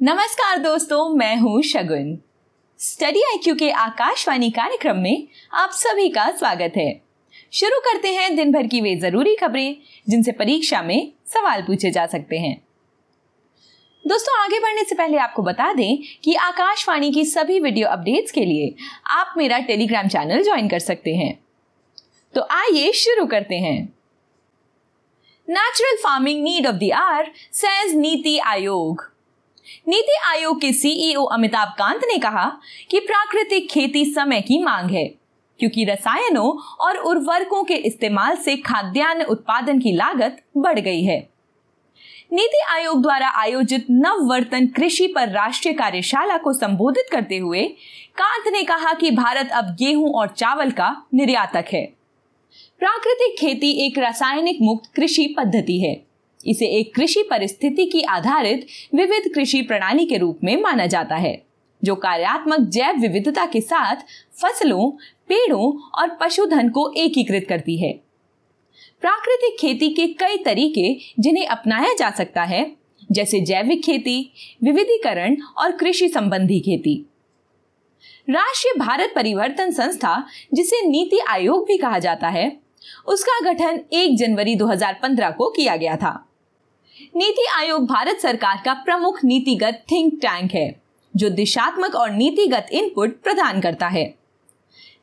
नमस्कार दोस्तों, मैं हूँ शगुन। स्टडी आईक्यू के आकाशवाणी कार्यक्रम में आप सभी का स्वागत है। शुरू करते हैं दिन भर की वे ज़रूरी खबरें, जिनसे परीक्षा में सवाल पूछे जा सकते हैं। दोस्तों, आगे बढ़ने से पहले आपको बता दें कि आकाशवाणी की सभी वीडियो अपडेट्स के लिए आप मेरा टेलीग्राम चैनल ज्वाइन कर सकते हैं। तो आइए शुरू करते हैं। Natural farming need of the hour says NITI Aayog. NITI आयोग के सीईओ अमिताभ कांत ने कहा कि प्राकृतिक खेती समय की मांग है, क्योंकि रसायनों और उर्वरकों के इस्तेमाल से खाद्यान्न उत्पादन की लागत बढ़ गई है। नीति आयोग द्वारा आयोजित नववर्तन कृषि पर राष्ट्रीय कार्यशाला को संबोधित करते हुए कांत ने कहा कि भारत अब गेहूँ और चावल का निर्यातक है। प्राकृतिक खेती एक रासायनिक मुक्त कृषि पद्धति है। इसे एक कृषि परिस्थिति की आधारित विविध कृषि प्रणाली के रूप में माना जाता है, जो कार्यात्मक जैव विविधता के साथ फ़सलों, पेड़ों और पशुधन को एकीकृत करती है। प्राकृतिक खेती के कई तरीके जिन्हें अपनाया जा सकता है, जैसे जैविक खेती, विविधीकरण और कृषि संबंधी खेती। राष्ट्रीय भारत परिवर्तन संस्था, जिसे नीति आयोग भी कहा जाता है, उसका गठन 1 जनवरी 2015 को किया गया था। नीति आयोग भारत सरकार का प्रमुख नीतिगत थिंक टैंक है, जो दिशात्मक और नीतिगत इनपुट प्रदान करता है।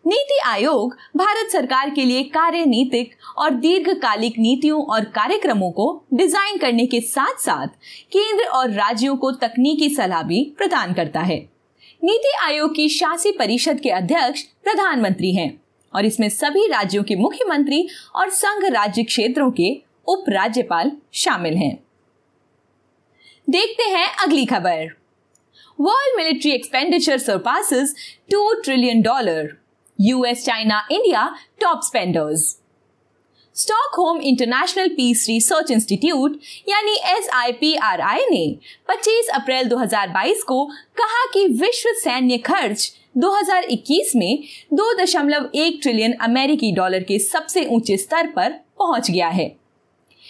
नीति आयोग भारत सरकार के लिए कार्यनीतिक और दीर्घकालिक नीतियों और कार्यक्रमों को डिज़ाइन करने के साथ साथ केंद्र और राज्यों को तकनीकी सलाह भी प्रदान करता है। नीति आयोग की शासी परिषद के अध्यक्ष प्रधानमंत्री हैं और इसमें सभी राज्यों के मुख्यमंत्री और संघ राज्य क्षेत्रों के उपराज्यपाल शामिल हैं। देखते हैं अगली खबर। World military expenditure surpasses two trillion dollar US China India top spenders Stockholm International Peace Research Institute यानी एस ने 25 अप्रैल 2022 को कहा कि विश्व सैन्य खर्च 2021 में 2.1 ट्रिलियन अमेरिकी डॉलर के सबसे ऊँचे स्तर पर पहुँच गया है।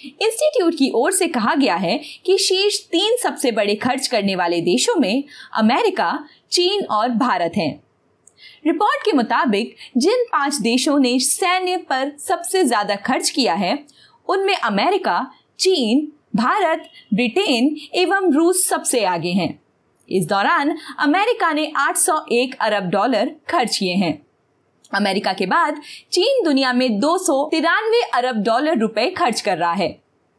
इंस्टीट्यूट की ओर से कहा गया है कि शीर्ष तीन सबसे बड़े खर्च करने वाले देशों में अमेरिका, चीन और भारत हैं। रिपोर्ट के मुताबिक, जिन पाँच देशों ने सैन्य पर सबसे ज़्यादा खर्च किया है, उनमें अमेरिका, चीन, भारत, ब्रिटेन एवं रूस सबसे आगे हैं। इस दौरान अमेरिका ने 801 अरब डॉलर खर्च किए हैं। अमेरिका के बाद चीन दुनिया में दो सौ तिरानवे अरब डॉलर रुपए खर्च कर रहा है,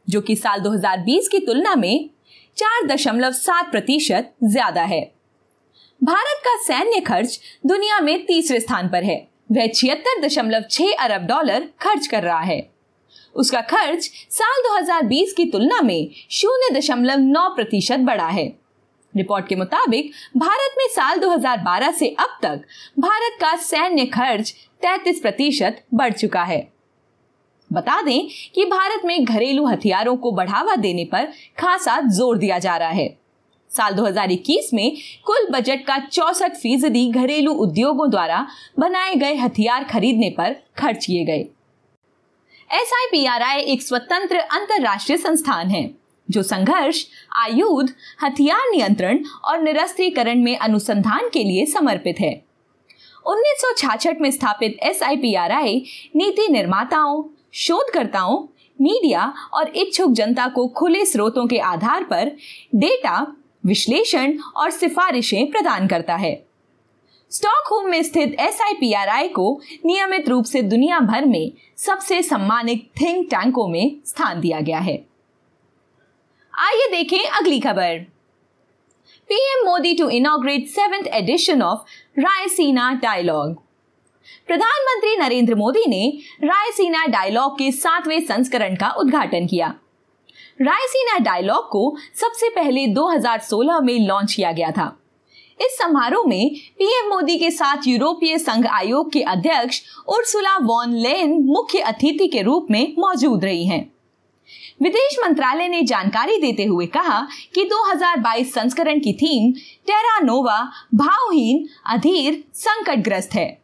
जो कि साल 2020 की तुलना में चार दशमलव सात प्रतिशत ज़्यादा है। भारत का सैन्य खर्च दुनिया में तीसरे स्थान पर है। वह छिहत्तर दशमलव छह अरब डॉलर खर्च कर रहा है। उसका खर्च साल 2020 की तुलना में शून्य दशमलव नौ प्रतिशत बढ़ा है। रिपोर्ट के मुताबिक, भारत में साल 2012 से अब तक भारत का सैन्य खर्च 33 प्रतिशत बढ़ चुका है। बता दें कि भारत में घरेलू हथियारों को बढ़ावा देने पर खासा ज़ोर दिया जा रहा है। साल 2021 में कुल बजट का चौसठ फ़ीसदी घरेलू उद्योगों द्वारा बनाए गए हथियार खरीदने पर खर्च किए गए। एस एक स्वतंत्र अंतर्राष्ट्रीय संस्थान है। जो संघर्ष, आयुध, हथियार नियंत्रण और निरस्त्रीकरण में अनुसंधान के लिए समर्पित है। उन्नीस में स्थापित एस नीति निर्माताओं, शोधकर्ताओं, मीडिया और इच्छुक जनता को खुले स्रोतों के आधार पर डेटा विश्लेषण और सिफारिशें प्रदान करता है। स्टॉकहोम में स्थित एस को नियमित रूप से दुनिया भर में सबसे सम्मानित थिंक टैंकों में स्थान दिया गया है। देखें अगली खबर। PM Modi to inaugurate seventh edition of Raisina dialogue प्रधानमंत्री नरेंद्र मोदी ने रायसीना डायलॉग के सातवें संस्करण का उद्घाटन किया। रायसीना डायलॉग को सबसे पहले 2016 में लॉन्च किया गया था। इस समारोह में पीएम मोदी के साथ यूरोपीय संघ आयोग के अध्यक्ष उर्सुला वॉन लेन मुख्य अतिथि के रूप में मौजूद रही हैं। विदेश मंत्रालय ने जानकारी देते हुए कहा कि 2022 संस्करण की थीम टेरा नोवा भावहीन, अधीर, संकटग्रस्त है।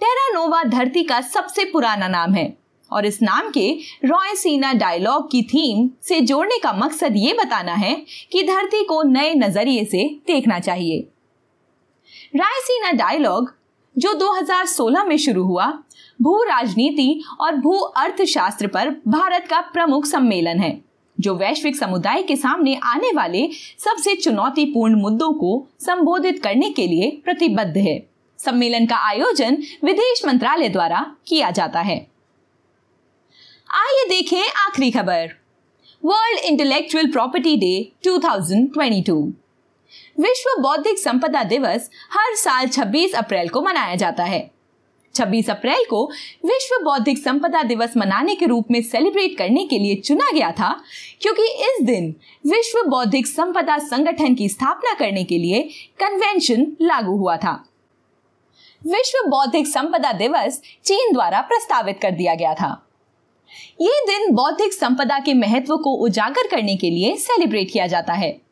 टेरा नोवा धरती का सबसे पुराना नाम है और इस नाम के रॉय सीना डायलॉग की थीम से जोड़ने का मकसद ये बताना है कि धरती को नए नज़रिए से देखना चाहिए। रायसीना डायलॉग जो 2016 में शुरू हुआ, भू राजनीति और भू अर्थशास्त्र पर भारत का प्रमुख सम्मेलन है, जो वैश्विक समुदाय के सामने आने वाले सबसे चुनौतीपूर्ण मुद्दों को संबोधित करने के लिए प्रतिबद्ध है। सम्मेलन का आयोजन विदेश मंत्रालय द्वारा किया जाता है। आइए देखें आखिरी खबर। वर्ल्ड इंटेलेक्चुअल प्रॉपर्टी डे 2022 विश्व बौद्धिक संपदा दिवस हर साल 26 अप्रैल को मनाया जाता है। 26 अप्रैल को विश्व बौद्धिक संपदा दिवस मनाने के रूप में सेलिब्रेट करने के लिए चुना गया था, क्योंकि इस दिन विश्व बौद्धिक संपदा संगठन की स्थापना करने के लिए कन्वेंशन लागू हुआ था। विश्व बौद्धिक संपदा दिवस चीन द्वारा प्रस्तावित कर दिया गया था। ये दिन बौद्धिक संपदा के महत्व को उजागर करने के लिए सेलिब्रेट किया जाता है।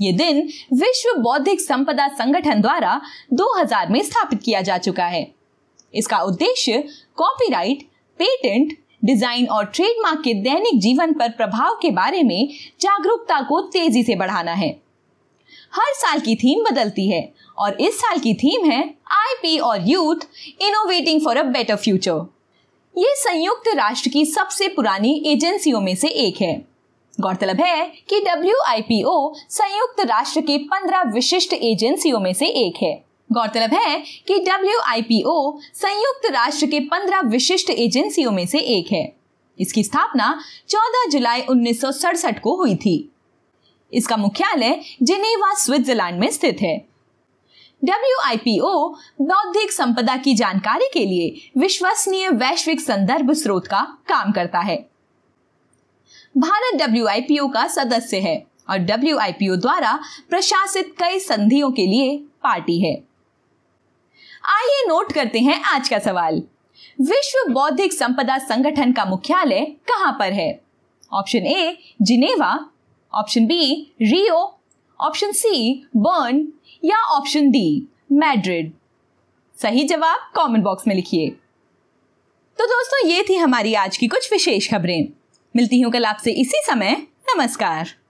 ये दिन विश्व बौद्धिक संपदा संगठन द्वारा 2000 में स्थापित किया जा चुका है। इसका उद्देश्य कॉपीराइट पेटेंट डिज़ाइन और ट्रेडमार्क के दैनिक जीवन पर प्रभाव के बारे में जागरूकता को तेज़ी से बढ़ाना है। हर साल की थीम बदलती है और इस साल की थीम है आईपी और youth innovating for a better future ये संयुक्त राष्ट्र की सबसे पुरानी एजेंसियों में से एक है। गौरतलब है कि डब्ल्यू संयुक्त राष्ट्र के पंद्रह विशिष्ट एजेंसियों में से एक है। गौरतलब है कि डब्ल्यू संयुक्त राष्ट्र के पंद्रह विशिष्ट एजेंसियों में से एक है। इसकी स्थापना 14 जुलाई उन्नीस सौ सड़सठ को हुई थी। इसका मुख्यालय जिनेवा, स्विट्जरलैंड में स्थित है। डब्ल्यूआईपीओ बौद्धिक संपदा की जानकारी के लिए विश्वसनीय वैश्विक संदर्भ स्रोत का काम करता है। भारत डब्ल्यू का सदस्य है और डब्ल्यू द्वारा प्रशासित कई संधियों के लिए पार्टी है। आइए नोट करते हैं आज का सवाल। विश्व बौद्धिक संपदा संगठन का मुख्यालय कहाँ पर है? Option A Geneva. Option B Rio. Option C Bern. या ऑप्शन डी मैड्रिड। सही जवाब कमेंट बॉक्स में लिखिए। तो दोस्तों, ये थी हमारी आज की कुछ विशेष खबरें। मिलती हूँ कल आपसे इसी समय। नमस्कार।